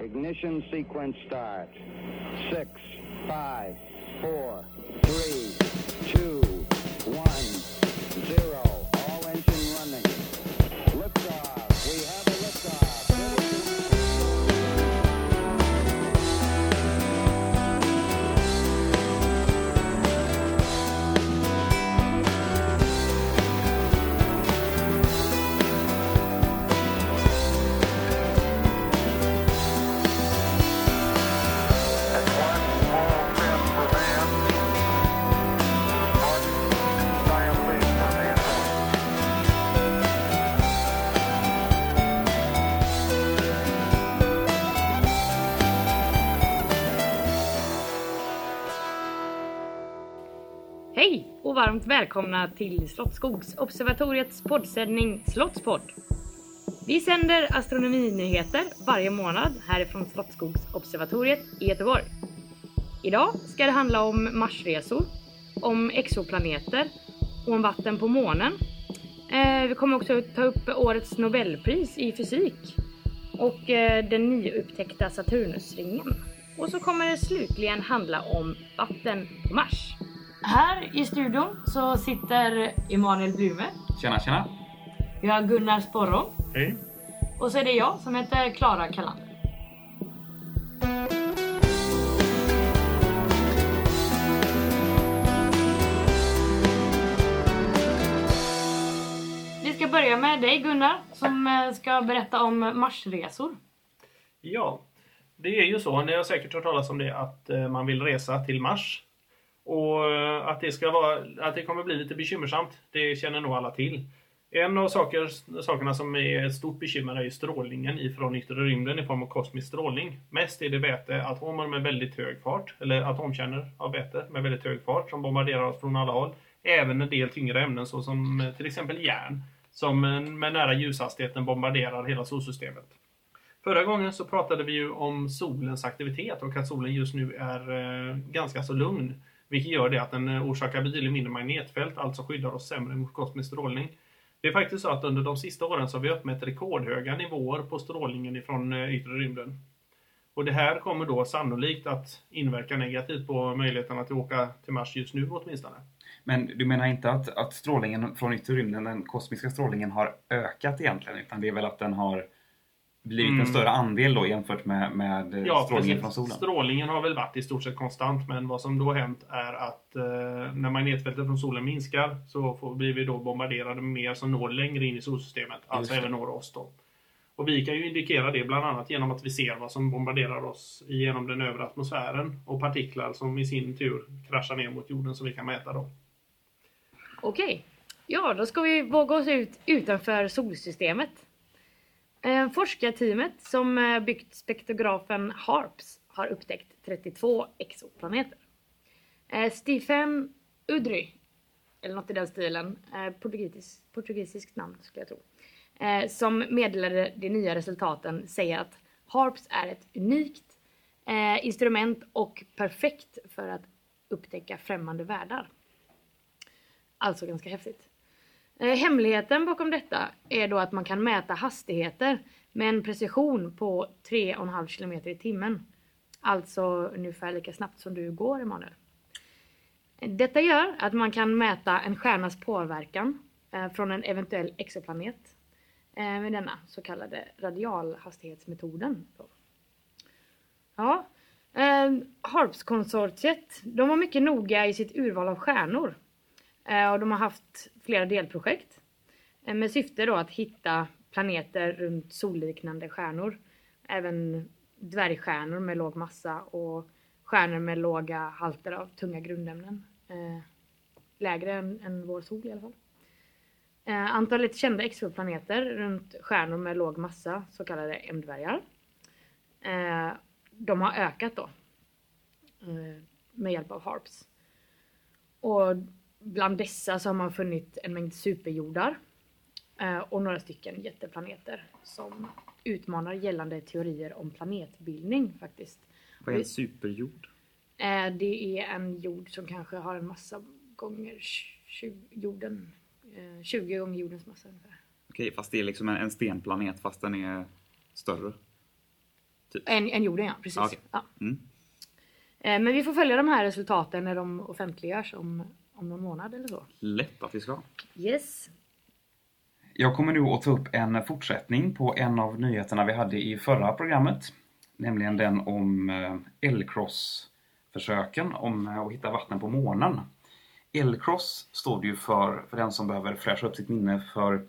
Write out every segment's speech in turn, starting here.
Ignition sequence start. Six, five, four, three, och varmt välkomna till Slottsskogsobservatoriets poddsändning Slottspodd. Vi sänder astronominyheter varje månad härifrån Slottsskogsobservatoriet i Göteborg. Idag ska det handla om Marsresor, om exoplaneter och om vatten på månen. Eh, vi kommer också ta upp årets Nobelpris i fysik och eh, den nyupptäckta Saturnusringen. Och så kommer det slutligen handla om vatten på Mars. Här i studion så sitter Emanuel Blume, Tjena, tjena. vi har Gunnar Sporro Hej. och så är det jag som heter Klara Kalander. Vi ska börja med dig Gunnar som eh, ska berätta om Marsresor. Ja, det är ju så. Ni har säkert hört talas om det att eh, man vill resa till Mars. Och eh, att det, ska vara, att det kommer bli lite bekymmersamt, det känner nog alla till. En av saker, sakerna som är ett stort bekymmer är ju strålningen ifrån yttre rymden i form av kosmisk strålning. Mest är det väteatomer med väldigt hög fart, eller atomkärnor av väte med väldigt hög fart som bombarderar oss från alla håll. Även en del tyngre ämnen såsom eh, till exempel järn, som eh, med nära ljushastigheten bombarderar hela solsystemet. Förra gången så pratade vi ju om solens aktivitet och att solen just nu är ganska så lugn. Vilket gör det att den eh, orsakar betydligt mindre magnetfält, alltså skyddar oss sämre mot kosmisk strålning. Det är faktiskt så att under de sista åren så har vi uppmätt rekordhöga nivåer på strålningen ifrån eh, yttre rymden. Och det här kommer då sannolikt att inverka negativt på möjligheten att åka till Mars just nu åtminstone. Men du menar inte att, att strålningen från yttre rymden, den kosmiska strålningen, har ökat egentligen? Utan det är väl att den har blivit Mm. en större andel då jämfört med, med Ja, strålningen precis. från solen? Strålningen har väl varit i stort sett konstant, men vad som då hänt är att eh, när magnetfältet från solen minskar så får, blir vi då bombarderade med mer som når längre in i solsystemet, alltså det. även når oss då. Och vi kan ju indikera det bland annat genom att vi ser vad som bombarderar oss genom den övre atmosfären och partiklar som i sin tur kraschar ner mot jorden som vi kan mäta då. Okej, ja då ska vi våga oss ut utanför solsystemet. Eh, forskarteamet som eh, byggt spektrografen HARPS har upptäckt 32 exoplaneter. Eh, Stephen Udry, eller något i den stilen, portugisisk, portugisiskt namn skulle jag tro, som meddelade de nya resultaten säger att HARPS är ett unikt instrument och perfekt för att upptäcka främmande världar. Alltså ganska häftigt. Eh, hemligheten bakom detta är då att man kan mäta hastigheter med en precision på 3,5 km i timmen. Alltså ungefär lika snabbt som du går Emanuel. Detta gör att man kan mäta en stjärnas påverkan eh, från en eventuell exoplanet eh, med denna så kallade radialhastighetsmetoden. Ja, Harps-konsortiet, de var mycket noga i sitt urval av stjärnor. Eh, och de har haft flera delprojekt. Eh, med syfte då att hitta planeter runt solliknande stjärnor. Även dvärgstjärnor med låg massa och stjärnor med låga halter av tunga grundämnen. Eh, lägre än, än vår sol i alla fall. Antalet kända exoplaneter runt stjärnor med låg massa, så kallade M-dvärgar. De har ökat då. Med hjälp av HARPS. Och bland dessa så har man funnit en mängd superjordar. Eh, och några stycken jätteplaneter som utmanar gällande teorier om planetbildning faktiskt. Vad är en superjord? Eh, det är en jord som kanske har en massa gånger 20, jorden, eh, 20 gånger jordens massa ungefär. Okej, fast det är liksom en, en stenplanet fast den är större. Typ. än, än jorden ja, precis. Okej. Ja. Mm. Eh, Men vi får följa de här resultaten när de offentliggörs om, om någon månad eller så. Lätt att vi ska. Yes. Jag kommer nu att ta upp en fortsättning på en av nyheterna vi hade i förra programmet. Nämligen den om eh, L-cross-försöken om eh, att hitta vatten på månen. L-cross står det ju för, för den som behöver fräscha upp sitt minne, för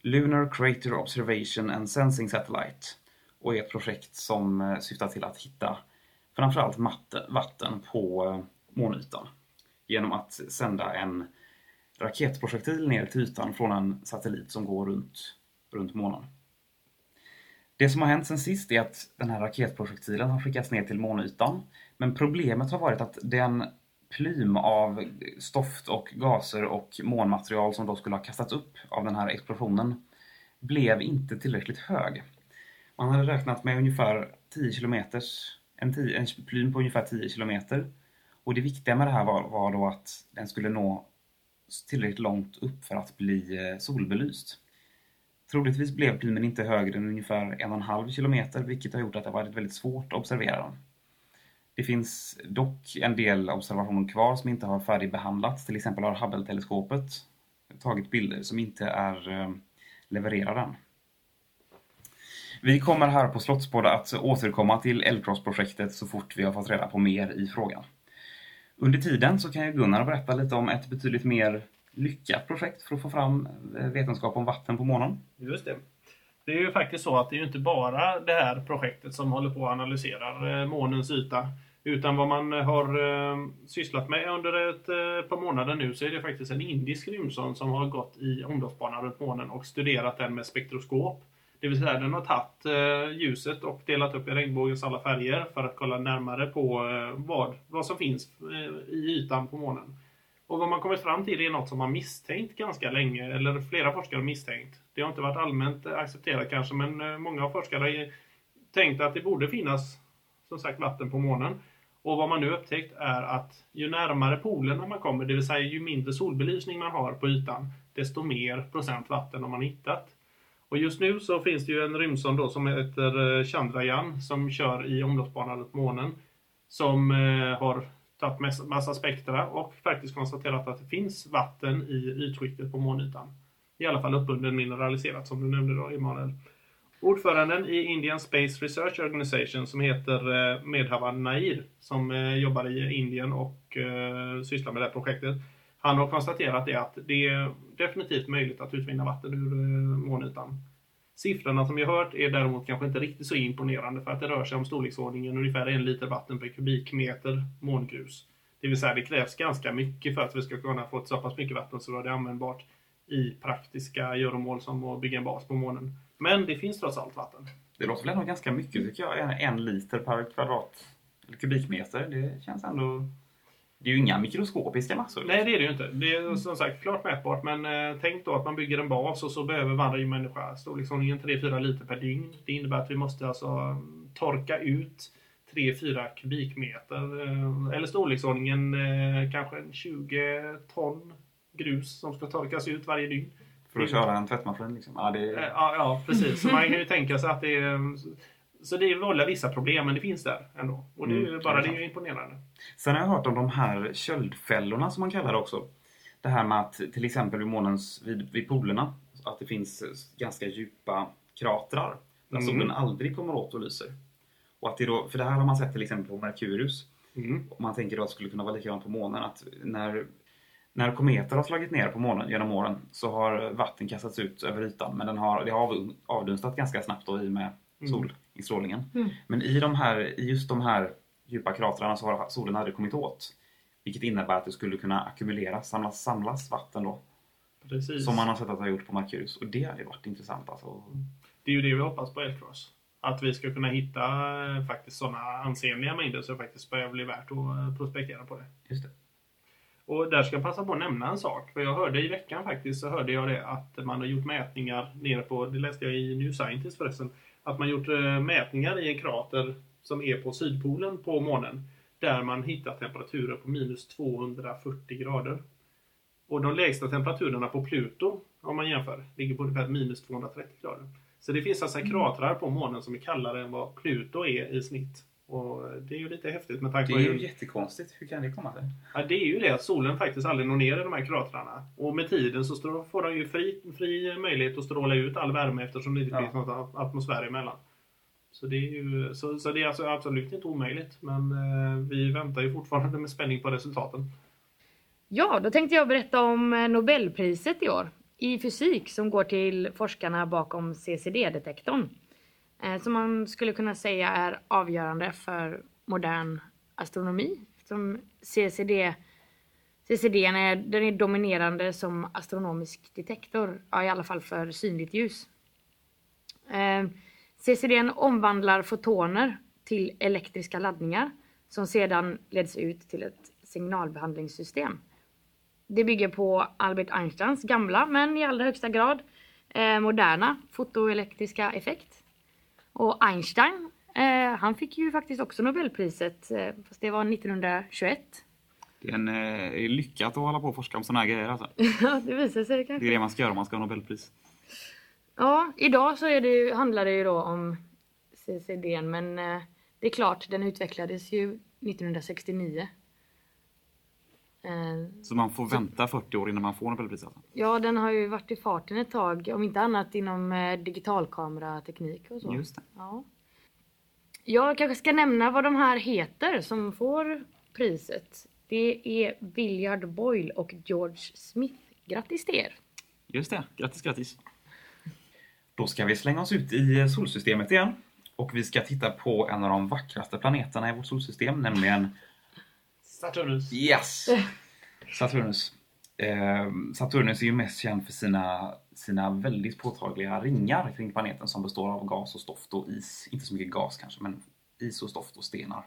Lunar Crater Observation and Sensing Satellite. Och är ett projekt som eh, syftar till att hitta framförallt vatten på månytan. Genom att sända en raketprojektil ner till ytan från en satellit som går runt, runt månen. Det som har hänt sen sist är att den här raketprojektilen har skickats ner till månytan. Men problemet har varit att den plym av stoft och gaser och månmaterial som då skulle ha kastats upp av den här explosionen blev inte tillräckligt hög. Man hade räknat med ungefär 10 kilometers, en, 10, en plym på ungefär 10 kilometer. Och det viktiga med det här var, var då att den skulle nå tillräckligt långt upp för att bli eh, solbelyst. Troligtvis blev plymen inte högre än ungefär en och en halv kilometer vilket har gjort att det har varit väldigt svårt att observera den. Det finns dock en del observationer kvar som inte har färdigbehandlats. Till exempel har Hubble-teleskopet tagit bilder som inte är eh, levererade än. Vi kommer här på Slottsbåda att återkomma till L-Cross-projektet så fort vi har fått reda på mer i frågan. Under tiden så kan ju Gunnar berätta lite om ett betydligt mer lyckat projekt för att få fram eh, vetenskap om vatten på månen. Just det. Det är ju faktiskt så att det är ju inte bara det här projektet som håller på och analyserar eh, månens yta. Utan vad man har eh, sysslat med under ett par månader nu så är det faktiskt en indisk rymdsond som har gått i omloppsbana runt månen och studerat den med spektroskop. Det vill säga den har tagit eh, ljuset och delat upp i regnbågens alla färger för att kolla närmare på eh, vad, vad som finns eh, i ytan på månen. Och vad man kommit fram till är något som man misstänkt ganska länge, eller flera forskare har misstänkt. Det har inte varit allmänt eh, accepterat kanske, men eh, många forskare har tänkt att det borde finnas som sagt vatten på månen. Och vad man nu upptäckt är att ju närmare polerna man kommer, det vill säga ju mindre solbelysning man har på ytan, desto mer procent vatten har man hittat. Och just nu så finns det ju en rymdsond då som heter eh, Chandrayaan som kör i omloppsbana runt månen. Som eh, har tagit massa, spektra och faktiskt konstaterat att det finns vatten i ytskiktet på månytan. I alla fall uppbunden mineraliserat som du nämnde då Emanuel. Ordföranden i Indian Space Research Organization som heter eh, Medhavan Nair som jobbar i Indien och sysslar med det här projektet. Han har konstaterat det att det är definitivt möjligt att utvinna vatten ur eh, månytan. Siffrorna som vi har hört är däremot kanske inte riktigt så imponerande för att det rör sig om storleksordningen ungefär en liter vatten per kubikmeter mångrus. Det vill säga det krävs ganska mycket för att vi ska kunna få så pass mycket vatten så att det är användbart i praktiska göromål som att bygga en bas på månen. Men det finns trots allt vatten. Det låter väl ändå ganska mycket tycker jag, en, en liter per kvadrat eller kubikmeter. Det känns ändå... Det är ju inga mikroskopiska massor. Nej, det är det ju inte. Det är som sagt klart mätbart, men eh, tänk då att man bygger en bas och så behöver varje människa storleksordningen 3-4 liter per dygn. Det innebär att vi måste alltså mm, torka ut 3-4 kubikmeter, eh, eller storleksordningen eh, kanske en 20 ton grus som ska torkas ut varje dygn. För att köra en tvättmaskin liksom. Ja, det Eh, Ja, ja precis. Så man kan ju tänka sig att det är... Så det vållar vissa problem, men det finns där ändå. Och det Mm, bara det är imponerande. Sen har jag hört om de här köldfällorna som man kallar det också. Det här med att till exempel vid månens, vid, vid polerna, att det finns ganska djupa kratrar där Mm. solen aldrig kommer åt och lyser. Och att det då, för det här har man sett till exempel på Merkurius. Mm. Och man tänker då att det skulle kunna vara likadant på månen. Att när, när kometer har slagit ner på månen genom åren så har vatten kastats ut över ytan. Men den har, det har av, avdunstat ganska snabbt då i och med solinstrålningen. Mm. Men i, de här, i just de här djupa kratrarna så har solen aldrig kommit åt. Vilket innebär att det skulle kunna ackumuleras, samlas, samlas vatten då. Precis. Som man har sett att det har gjort på Merkurius. Och det hade ju varit intressant alltså. Det är ju det vi hoppas på Elcross. Att vi ska kunna hitta eh, faktiskt sådana ansenliga mängder så det faktiskt börjar bli värt att eh, prospektera på det. Just det. Och där ska jag passa på att nämna en sak. För jag hörde i veckan faktiskt så hörde jag det att man har gjort mätningar nere på, det läste jag i New Scientist förresten, att man gjort eh, mätningar i en krater som är på sydpolen på månen. Där man hittat temperaturer på minus 240 grader. Och de lägsta temperaturerna på Pluto, om man jämför, ligger på ungefär minus 230 grader. Så det finns alltså kratrar på månen som är kallare än vad Pluto är i snitt. Och det är ju lite häftigt med tanke Det på är ju hur... jättekonstigt. Hur kan det komma sig? Ja, det är ju det att solen faktiskt aldrig når ner i de här kratrarna. Och med tiden så får de ju fri, fri möjlighet att stråla ut all värme eftersom det inte Ja. finns något atmosfär emellan. Så det är ju så, så det är alltså absolut inte omöjligt. Men eh, vi väntar ju fortfarande med spänning på resultaten. Ja, då tänkte jag berätta om eh, Nobelpriset i år i fysik som går till forskarna bakom CCD-detektorn. Eh, Som man skulle kunna säga är avgörande för modern astronomi. Som CCD, CCD är, den är dominerande som astronomisk detektor, ja, i alla fall för synligt ljus. Eh, CCD omvandlar fotoner till elektriska laddningar som sedan leds ut till ett signalbehandlingssystem. Det bygger på Albert Einsteins gamla men i allra högsta grad eh, moderna fotoelektriska effekt. Och Einstein, eh, han fick ju faktiskt också Nobelpriset, eh, fast det var 1921. Det är en eh, lyckat att hålla på och forska om såna här grejer alltså. Ja, det visar sig Det kanske. är det man ska göra om man ska ha Nobelpris. Ja, idag så är det, ju- handlar det ju då om CCD, men eh, det är klart, den utvecklades ju 1969. Eh, Så man får vänta 40 år innan man får Nobelpris alltså. Ja, den har ju varit i farten ett tag, om inte annat inom eh, digitalkamerateknik och så. Just det. Ja. Jag kanske ska nämna vad de här heter som får priset. Det är Willard Boyle och George Smith. Grattis till er! Just det. Grattis, grattis. Då ska vi slänga oss ut i solsystemet igen. Och vi ska titta på en av de vackraste planeterna i vårt solsystem, nämligen Saturnus. Yes! Saturnus. Eh, Saturnus är ju mest känd för sina, sina väldigt påtagliga ringar kring planeten som består av gas och stoft och is. Inte så mycket gas kanske, men is och stoft och stenar.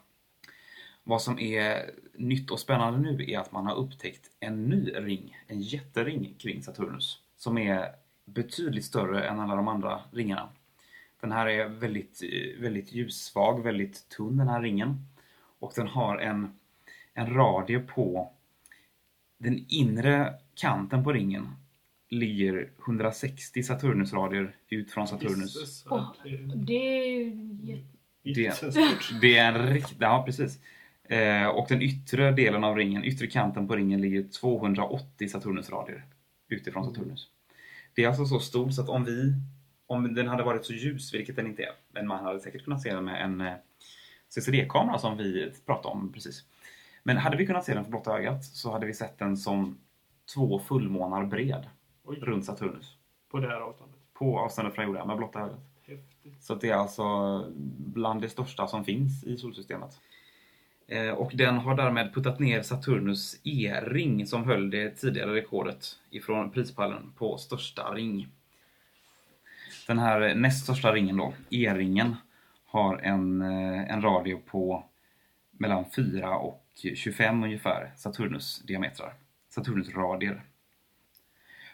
Vad som är nytt och spännande nu är att man har upptäckt en ny ring, en jättering kring Saturnus, som är betydligt större än alla de andra ringarna. Den här är väldigt, väldigt ljussvag, väldigt tunn den här ringen. Och den har en, en radie på den inre kanten på ringen ligger 160 Saturnusradier ut från Saturnus. Jesus, Åh, det är Det är ju jättestort. Det är en riktig... Ja, precis. Eh, och den yttre delen av ringen, yttre kanten på ringen ligger 280 Saturnusradier utifrån Saturnus. Det är alltså så stort så att om vi... Om den hade varit så ljus, vilket den inte är, men man hade säkert kunnat se den med en eh, CCD-kamera som vi pratade om precis. Men hade vi kunnat se den för blotta ögat så hade vi sett den som två fullmånar bred Oj, runt Saturnus. på det här avståndet. På avståndet från jorden med blotta ögat. Häftigt. Så det är alltså bland det största som finns i solsystemet. Eh, Och den har därmed puttat ner Saturnus E-ring som höll det tidigare rekordet ifrån prispallen på största ring. Den här näst största ringen då, E-ringen, har en, eh, en radie på mellan 4 och 25 ungefär Saturnus diametrar. Saturnus radier.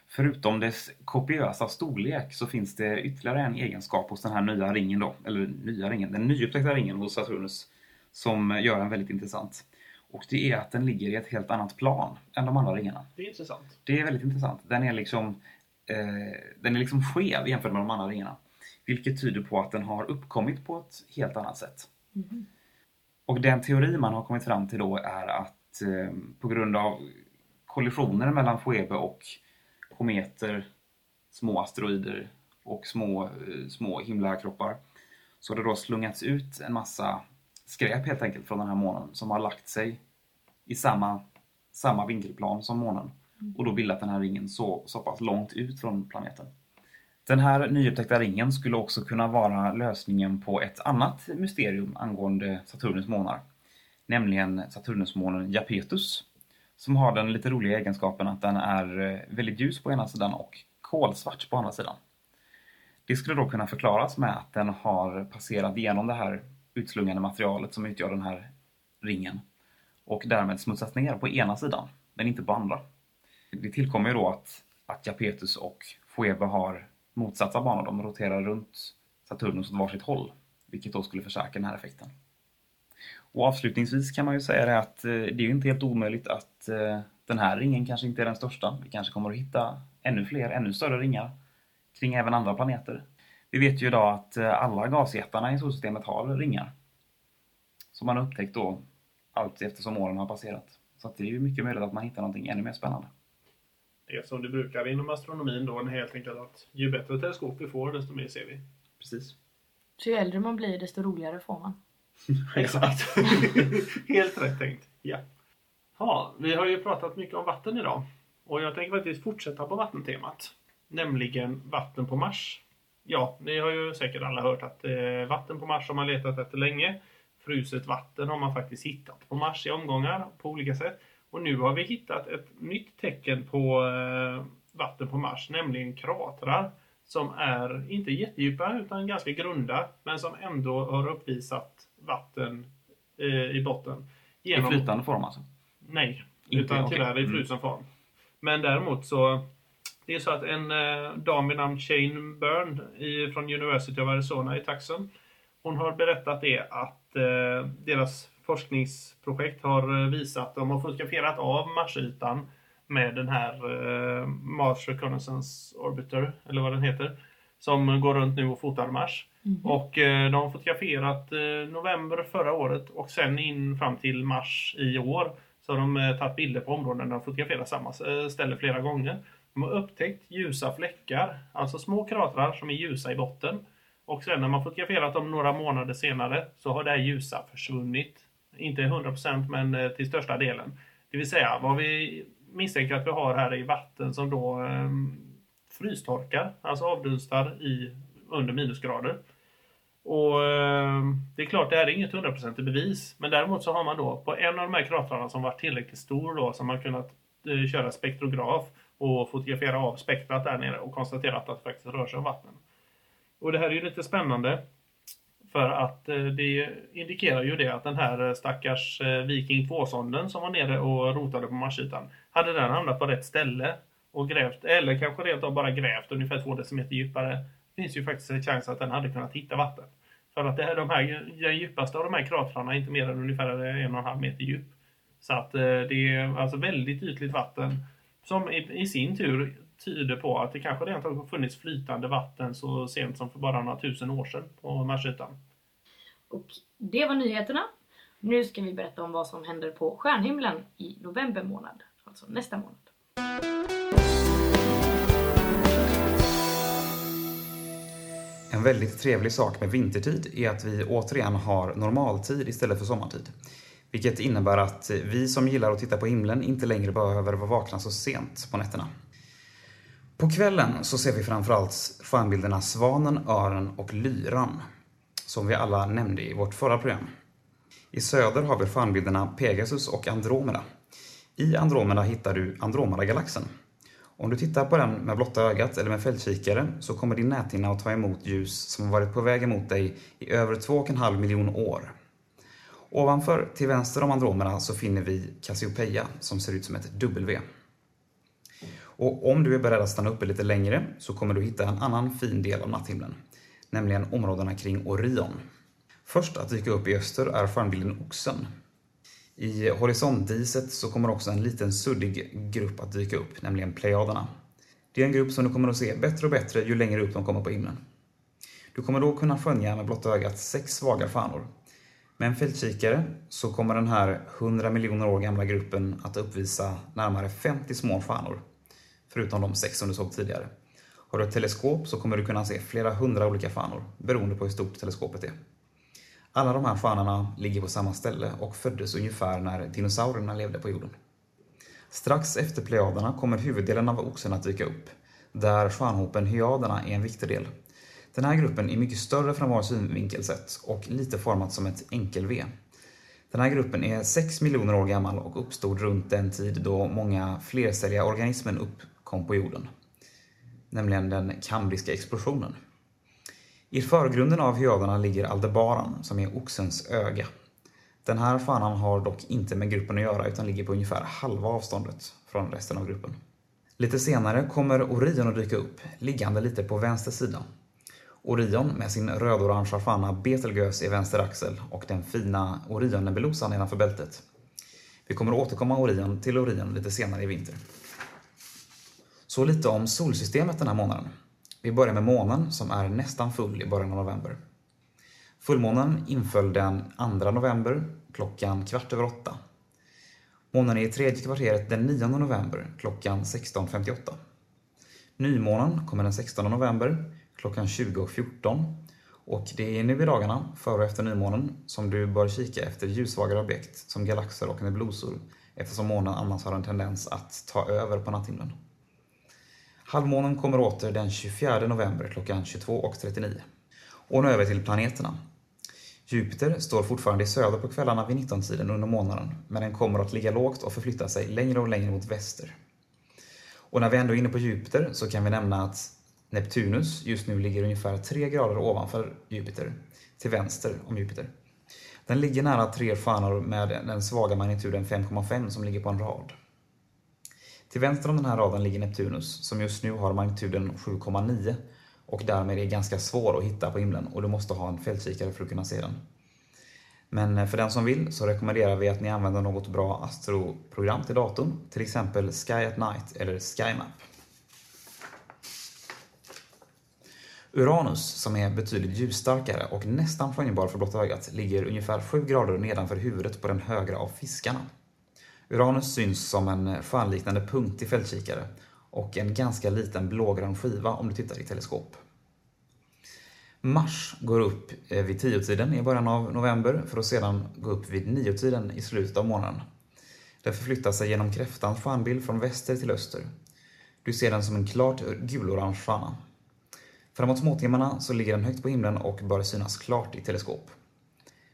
Förutom dess kopiösa storlek så finns det ytterligare en egenskap hos den här nya ringen då, eller nya ringen, den nyupptäckta ringen hos Saturnus som gör den väldigt intressant. Och det är att den ligger i ett helt annat plan än de andra ringarna. Det är intressant. Det är väldigt intressant. Den är liksom, eh, den är liksom skev jämfört med de andra ringarna. Vilket tyder på att den har uppkommit på ett helt annat sätt. Och den teori man har kommit fram till då är att eh, på grund av kollisioner mellan Phoebe och kometer, små asteroider och små, eh, små himlakroppar så har det då slungats ut en massa skräp helt enkelt från den här månen som har lagt sig i samma, samma vinkelplan som månen och då bildat den här ringen så, så pass långt ut från planeten. Den här nyupptäckta ringen skulle också kunna vara lösningen på ett annat mysterium angående Saturnus månar. Nämligen Saturnusmånen Japetus. Som har den lite roliga egenskapen att den är eh, väldigt ljus på ena sidan och kolsvart på andra sidan. Det skulle då kunna förklaras med att den har passerat igenom det här utslungande materialet som utgör den här ringen och därmed smutsats ner på ena sidan, men inte på andra. Det tillkommer ju då att, att Japetus och Phoebe har motsatta banor. De roterar runt Saturnus åt varsitt håll, vilket då skulle förstärka den här effekten. Och avslutningsvis kan man ju säga det att eh, det är ju inte helt omöjligt att eh, den här ringen kanske inte är den största. Vi kanske kommer att hitta ännu fler, ännu större ringar kring även andra planeter. Vi vet ju idag att eh, alla gasjättarna i solsystemet har ringar. Som man har upptäckt då allt eftersom åren har passerat. Så att det är ju mycket möjligt att man hittar någonting ännu mer spännande. Det är som det brukar inom astronomin då, helt enkelt att ju bättre teleskop vi får, desto mer ser vi. Precis. Så ju äldre man blir desto roligare får man. Exakt. Helt rätt tänkt. Ja. ja. Vi har ju pratat mycket om vatten idag. Och jag tänker faktiskt fortsätta på vattentemat. Nämligen vatten på Mars. Ja, ni har ju säkert alla hört att eh, vatten på Mars har man letat efter länge. Fruset vatten har man faktiskt hittat på Mars i omgångar på olika sätt. Och nu har vi hittat ett nytt tecken på eh, vatten på Mars, nämligen kratrar som är inte jättedjupa utan ganska grunda men som ändå har uppvisat vatten eh, i botten. I flytande form alltså? Nej, Inte, utan okej. tyvärr i Mm. frusen form. Men däremot så det är så att en eh, dam vid namn Shane Byrne i, från University of Arizona i Tucson hon har berättat det att eh, deras forskningsprojekt har eh, visat, de har fotograferat av Marsytan med den här eh, Mars Reconnaissance Orbiter, eller vad den heter, som går runt nu och fotar Mars. Och eh, de har fotograferat eh, november förra året och sen in fram till mars i år så har de eh, tagit bilder på områden där de fotograferat samma eh, ställe flera gånger. De har upptäckt ljusa fläckar, alltså små kratrar som är ljusa i botten. Och sen när man fotograferat dem några månader senare så har det här ljusa försvunnit. Inte 100% men eh, till största delen. Det vill säga vad vi misstänker att vi har här i vatten som då eh, frystorkar, alltså avdunstar i, under minusgrader. Och eh, det är klart, det här är inget 100% bevis. Men däremot så har man då på en av de här kratrarna som varit tillräckligt stor då som man kunnat eh, köra spektrograf och fotografera av spektrat där nere och konstaterat att det faktiskt rör sig om vatten. Och det här är ju lite spännande. För att eh, det indikerar ju det att den här eh, stackars eh, Viking 2-sonden som var nere och rotade på Marsytan. Hade den hamnat på rätt ställe och grävt, eller kanske rent av bara grävt ungefär två decimeter djupare. finns ju faktiskt en chans att den hade kunnat hitta vatten. För att det här, de här, den djupaste av de här kratrarna är inte mer än ungefär en och en halv meter djup. Så att det är alltså väldigt ytligt vatten som i, i sin tur tyder på att det kanske rent av har funnits flytande vatten så sent som för bara några tusen år sedan på Marsytan. Och det var nyheterna. Nu ska vi berätta om vad som händer på stjärnhimlen i november månad. Alltså nästa månad. En väldigt trevlig sak med vintertid är att vi återigen har normaltid istället för sommartid. Vilket innebär att vi som gillar att titta på himlen inte längre behöver vara vakna så sent på nätterna. På kvällen så ser vi framförallt stjärnbilderna Svanen, Ören och Lyran. Som vi alla nämnde i vårt förra program. I söder har vi stjärnbilderna Pegasus och Andromeda. I Andromeda hittar du Andromeda-galaxen. Om du tittar på den med blotta ögat eller med fältkikare så kommer din näthinna att ta emot ljus som har varit på väg emot dig i över 2,5 miljon år. Ovanför, till vänster om Andromeda, så finner vi Cassiopeia som ser ut som ett W. Och om du är beredd att stanna uppe lite längre så kommer du hitta en annan fin del av natthimlen, nämligen områdena kring Orion. Först att dyka upp i öster är stjärnbilden Oxen. I horisontdiset så kommer också en liten suddig grupp att dyka upp, nämligen Plejaderna. Det är en grupp som du kommer att se bättre och bättre ju längre upp de kommer på himlen. Du kommer då kunna skönja med blotta ögat sex svaga stjärnor. Med en fältkikare så kommer den här 100 miljoner år gamla gruppen att uppvisa närmare 50 små stjärnor. Förutom de sex som du såg tidigare. Har du ett teleskop så kommer du kunna se flera hundra olika stjärnor, beroende på hur stort teleskopet är. Alla de här stjärnorna ligger på samma ställe och föddes ungefär när dinosaurierna levde på jorden. Strax efter Plejaderna kommer huvuddelen av oxen att dyka upp, där stjärnhopen Hyaderna är en viktig del. Den här gruppen är mycket större från var synvinkel sett och lite format som ett enkel-V. Den här gruppen är 6 miljoner år gammal och uppstod runt den tid då många flercelliga organismer kom på jorden. Nämligen den kambriska explosionen. I förgrunden av hyaderna ligger Aldebaran som är oxens öga. Den här fanan har dock inte med gruppen att göra utan ligger på ungefär halva avståndet från resten av gruppen. Lite senare kommer Orion att dyka upp, liggande lite på vänster sida. Orion med sin rödorangea fana Betelgeuse i vänster axel och den fina Orion-nebulosan nedanför bältet. Vi kommer att återkomma Orion till Orion lite senare i vinter. Så lite om solsystemet den här månaden. Vi börjar med månen som är nästan full i början av november. Fullmånen inföll den 2 november klockan kvart över åtta. Månen är i tredje kvarteret den 9 november klockan 16.58. Nymånen kommer den 16 november klockan 20.14 och det är nu i dagarna, före och efter nymånen, som du bör kika efter ljussvagare objekt som galaxer och nebulosor eftersom månen annars har en tendens att ta över på natthimlen. Halvmånen kommer åter den 24 november klockan 22.39. Och nu över till planeterna. Jupiter står fortfarande i söder på kvällarna vid 19-tiden under månaden, men den kommer att ligga lågt och förflytta sig längre och längre mot väster. Och när vi ändå är inne på Jupiter så kan vi nämna att Neptunus just nu ligger ungefär 3 grader ovanför Jupiter, till vänster om Jupiter. Den ligger nära tre stjärnor med den svaga magnituden 5,5 som ligger på en rad. Till vänster om den här raden ligger Neptunus, som just nu har magnituden 7,9 och därmed är ganska svår att hitta på himlen och du måste ha en fältkikare för att kunna se den. Men eh, för den som vill så rekommenderar vi att ni använder något bra astroprogram till datorn, till exempel Sky at Night eller SkyMap. Uranus, som är betydligt ljusstarkare och nästan skönjbar för blotta ögat, ligger ungefär 7 grader nedanför huvudet på den högra av fiskarna. Uranus syns som en stjärnliknande punkt i fältkikare och en ganska liten blågrön skiva om du tittar i teleskop. Mars går upp vid vid tiotiden i början av november för att sedan gå upp vid niotiden i slutet av månaden. Den förflyttar sig genom kräftans stjärnbild från väster till öster. Du ser den som en klart gulorange stjärna. Framåt småtimmarna så ligger den högt på himlen och bör synas klart i teleskop.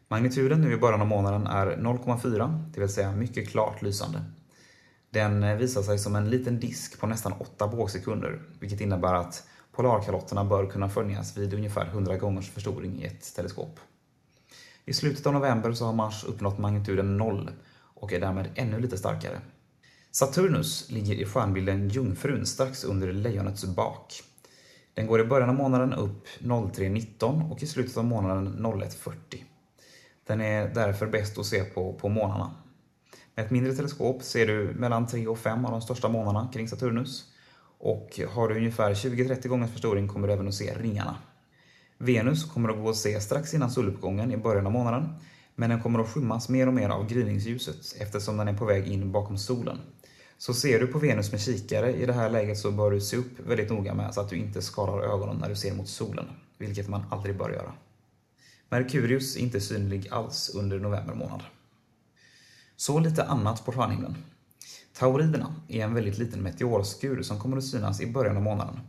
Magnituden nu i början av månaden är 0,4, det vill säga mycket klart lysande. Den eh, visar sig som en liten disk på nästan 8 vågsekunder, vilket innebär att polarkalotterna bör kunna skönjas vid ungefär 100 gångers förstoring i ett teleskop. I slutet av november så har Mars uppnått magnituden 0 och är därmed ännu lite starkare. Saturnus ligger i stjärnbilden Jungfrun strax under Lejonets bak. Den går i början av månaden upp 03.19 och i slutet av månaden 01.40. Den är därför bäst att se på på månarna. Med ett mindre teleskop ser du mellan 3 och 5 av de största månarna kring Saturnus. Och har du ungefär 20-30 gångers förstoring kommer du även att se ringarna. Venus kommer att gå att se strax innan soluppgången i början av månaden, men den kommer att skymmas mer och mer av gryningsljuset eftersom den är på väg in bakom solen. Så ser du på Venus med kikare i det här läget så bör du se upp väldigt noga med så att du inte skadar ögonen när du ser mot solen, vilket man aldrig bör göra. Merkurius är inte synlig alls under november månad. Så lite annat på stjärnhimlen. Tauriderna är en väldigt liten meteorskur som kommer att synas i början av månaden.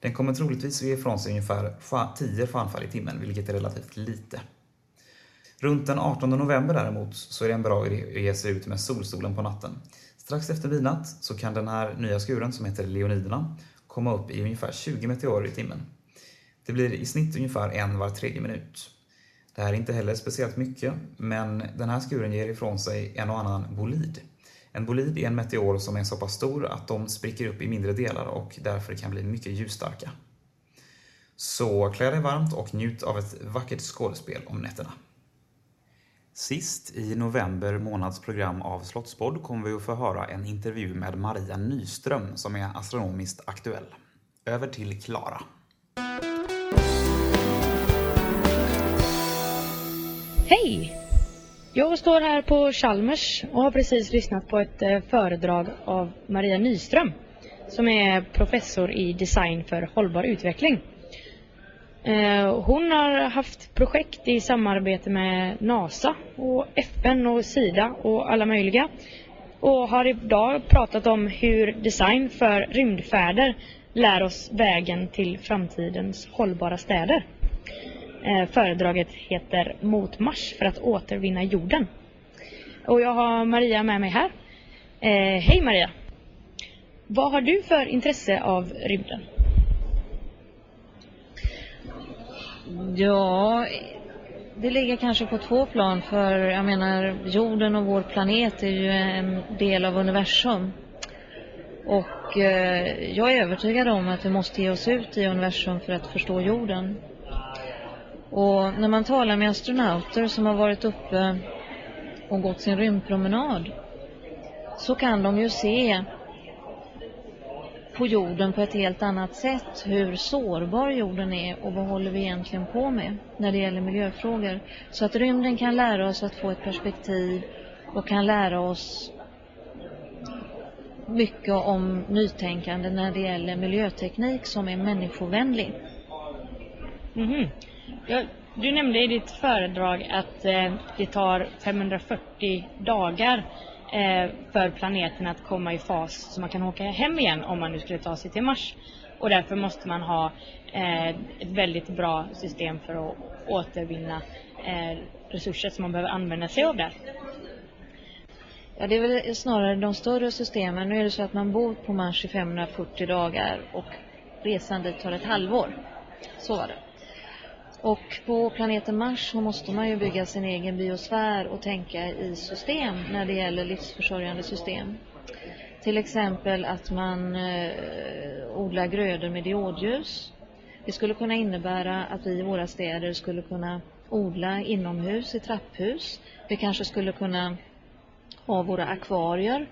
Den kommer troligtvis ge ifrån sig ungefär 10 stjärnfall i timmen, vilket är relativt lite. Runt den 18 november däremot så är det en bra idé att ge sig ut med solstolen på natten. Strax efter midnatt så kan den här nya skuren som heter Leoniderna komma upp i ungefär 20 meteorer i timmen. Det blir i snitt ungefär en var tredje minut. Det här är inte heller speciellt mycket, men den här skuren ger ifrån sig en och annan bolid. En bolid är en meteor som är så pass stor att de spricker upp i mindre delar och därför kan bli mycket ljusstarka. Så klä dig varmt och njut av ett vackert skådespel om nätterna. Sist i november månads program av Slottspodd kommer vi att få höra en intervju med Maria Nyström som är astronomiskt aktuell. Över till Klara. Jag står här på Chalmers och har precis lyssnat på ett eh, föredrag av Maria Nyström som är professor i design för hållbar utveckling. Eh, hon har haft projekt i samarbete med NASA och FN och Sida och alla möjliga och har idag pratat om hur design för rymdfärder lär oss vägen till framtidens hållbara städer. Eh, föredraget heter Mot Mars för att återvinna jorden. Och jag har Maria med mig här. Eh, hej Maria! Vad har du för intresse av rymden? Ja, det ligger kanske på två plan för jag menar jorden och vår planet är ju en del av universum. Och eh, jag är övertygad om att vi måste ge oss ut i universum för att förstå jorden. Och när man talar med astronauter som har varit uppe och gått sin rymdpromenad så kan de ju se på jorden på ett helt annat sätt hur sårbar jorden är och vad håller vi egentligen på med när det gäller miljöfrågor. Så att rymden kan lära oss att få ett perspektiv och kan lära oss mycket om nytänkande när det gäller miljöteknik som är människovänlig. Mhm. Ja, du nämnde i ditt föredrag att eh, det tar 540 dagar eh, för planeten att komma i fas så man kan åka hem igen om man nu skulle ta sig till Mars. Och därför måste man ha eh, ett väldigt bra system för att återvinna eh, resurser som man behöver använda sig av där. Ja, det är väl snarare de större systemen. Nu är det så att man bor på Mars i 540 dagar och resan dit tar ett halvår. Så var det. Och på planeten Mars så måste man ju bygga sin egen biosfär och tänka i system när det gäller livsförsörjande system. Till exempel att man eh, odlar grödor med diodljus. Det skulle kunna innebära att vi i våra städer skulle kunna odla inomhus i trapphus. Vi kanske skulle kunna ha våra akvarier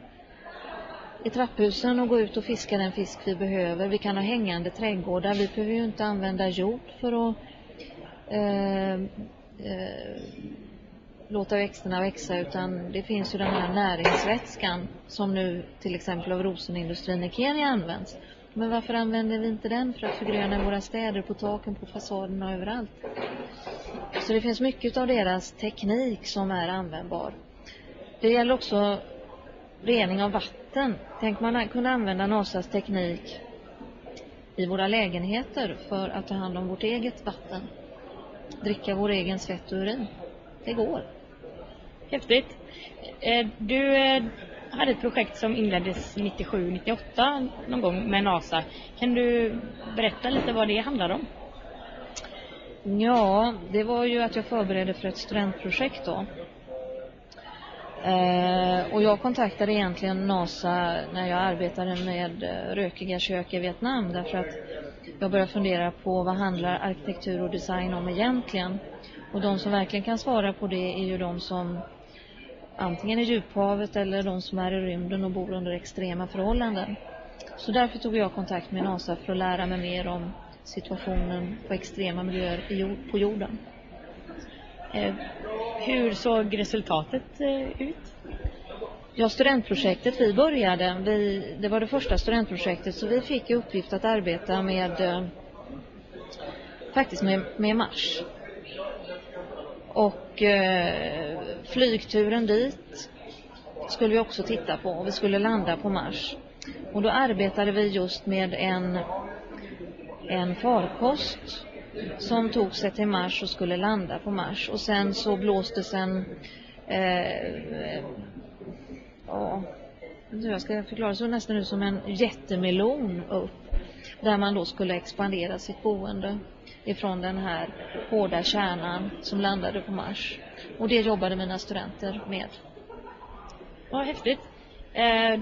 i trapphusen och gå ut och fiska den fisk vi behöver. Vi kan ha hängande trädgårdar. Vi behöver ju inte använda jord för att eh, eh, låta växterna växa utan det finns ju den här näringsvätskan som nu till exempel av rosenindustrin i Kenya används. Men varför använder vi inte den för att förgröna våra städer, på taken, på fasaderna och överallt? Så det finns mycket av deras teknik som är användbar. Det gäller också rening av vatten. Tänk man kunde använda NASAs teknik i våra lägenheter för att ta hand om vårt eget vatten. Dricka vår egen svett och urin. Det går. Häftigt. Eh, Du eh, hade ett projekt som inleddes 97-98 någon gång med NASA. Kan du berätta lite vad det handlar om? Ja, det var ju att jag förberedde för ett studentprojekt då. Eh, och jag kontaktade egentligen NASA när jag arbetade med rökiga kök i Vietnam därför att jag började fundera på vad handlar arkitektur och design om egentligen? Och de som verkligen kan svara på det är ju de som antingen är i djuphavet eller de som är i rymden och bor under extrema förhållanden. Så därför tog jag kontakt med NASA för att lära mig mer om situationen på extrema miljöer på jorden. Eh, hur såg resultatet eh, ut? Ja, studentprojektet vi började, vi, det var det första studentprojektet så vi fick i uppgift att arbeta med eh, faktiskt med, med Mars. Och eh, flygturen dit skulle vi också titta på och vi skulle landa på Mars. Och då arbetade vi just med en, en farkost som tog sig till Mars och skulle landa på Mars. Och sen så blåstes en eh, ja, hur jag ska förklara, så nästan ut som en jättemelon upp. Där man då skulle expandera sitt boende ifrån den här hårda kärnan som landade på Mars. Och det jobbade mina studenter med. Vad häftigt. Eh,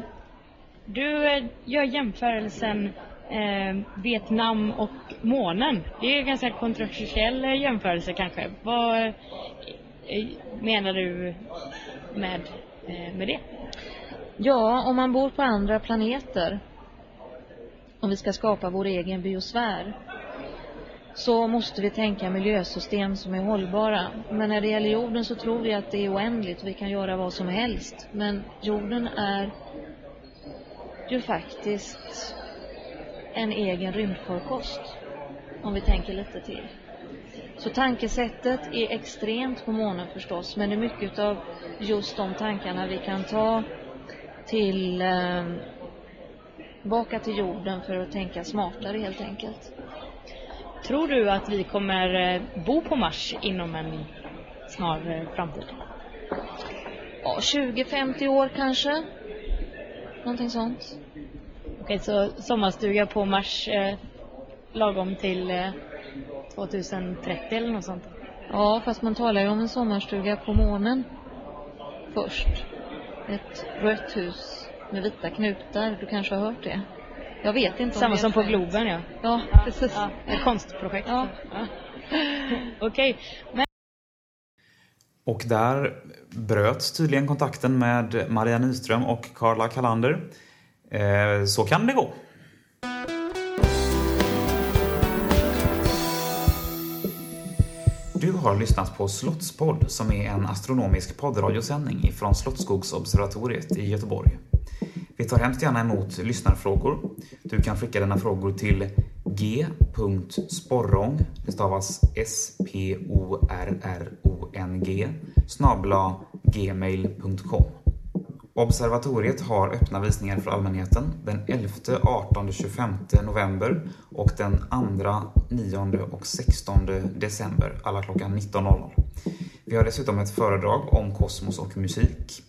Du eh, gör jämförelsen eh, Vietnam och månen. Det är en ganska kontroversiell eh, jämförelse kanske. Vad eh, menar du med, Eh, med det? Ja, om man bor på andra planeter, om vi ska skapa vår egen biosfär, så måste vi tänka miljösystem som är hållbara. Men när det gäller jorden så tror vi att det är oändligt vi kan göra vad som helst. Men jorden är ju faktiskt en egen rymdfarkost, om vi tänker lite till. Så tankesättet är extremt på månen förstås, men det är mycket av just de tankarna vi kan ta till eh, baka till jorden för att tänka smartare helt enkelt. Tror du att vi kommer eh, bo på Mars inom en snar eh, framtid? Ja, 20-50 år kanske. Någonting sånt. Okej, så sommarstuga på Mars eh, lagom till eh, 2030 eller något sånt? Ja, fast man talar ju om en sommarstuga på månen först. Ett rött hus med vita knutar. Du kanske har hört det? Jag vet inte Samma som på. Globen ja. Ja, precis. ja ett konstprojekt. Ja. Ja. Okej, men Och där bröts tydligen kontakten med Maria Nyström och Karla Kalander. Eh, Så kan det gå. Du har lyssnat på Slottspodd som är en astronomisk poddradiosändning från Slottsskogsobservatoriet i Göteborg. Vi tar hemskt gärna emot lyssnarfrågor. Du kan skicka dina frågor till g.sporrong, det stavas S-P-O-R-R-O-N-G, snabla gmail.com. Observatoriet har öppna visningar för allmänheten den 11, 18, 25 november och den 2, 9 och 16 december, alla klockan 19.00. Vi har dessutom ett föredrag om kosmos och musik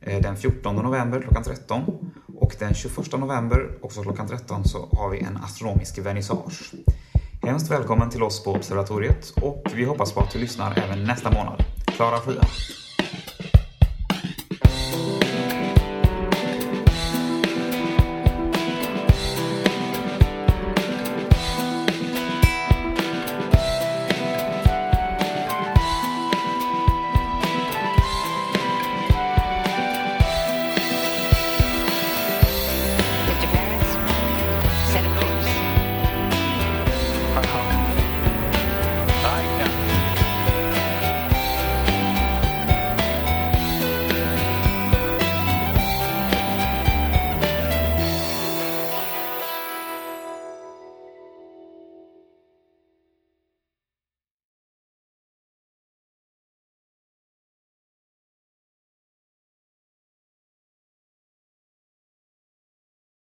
eh, den 14 november klockan 13 och den 21 november, också klockan 13, så har vi en astronomisk vernissage. Hemskt välkommen till oss på Observatoriet och vi hoppas på att du lyssnar även nästa månad. Klara Fria!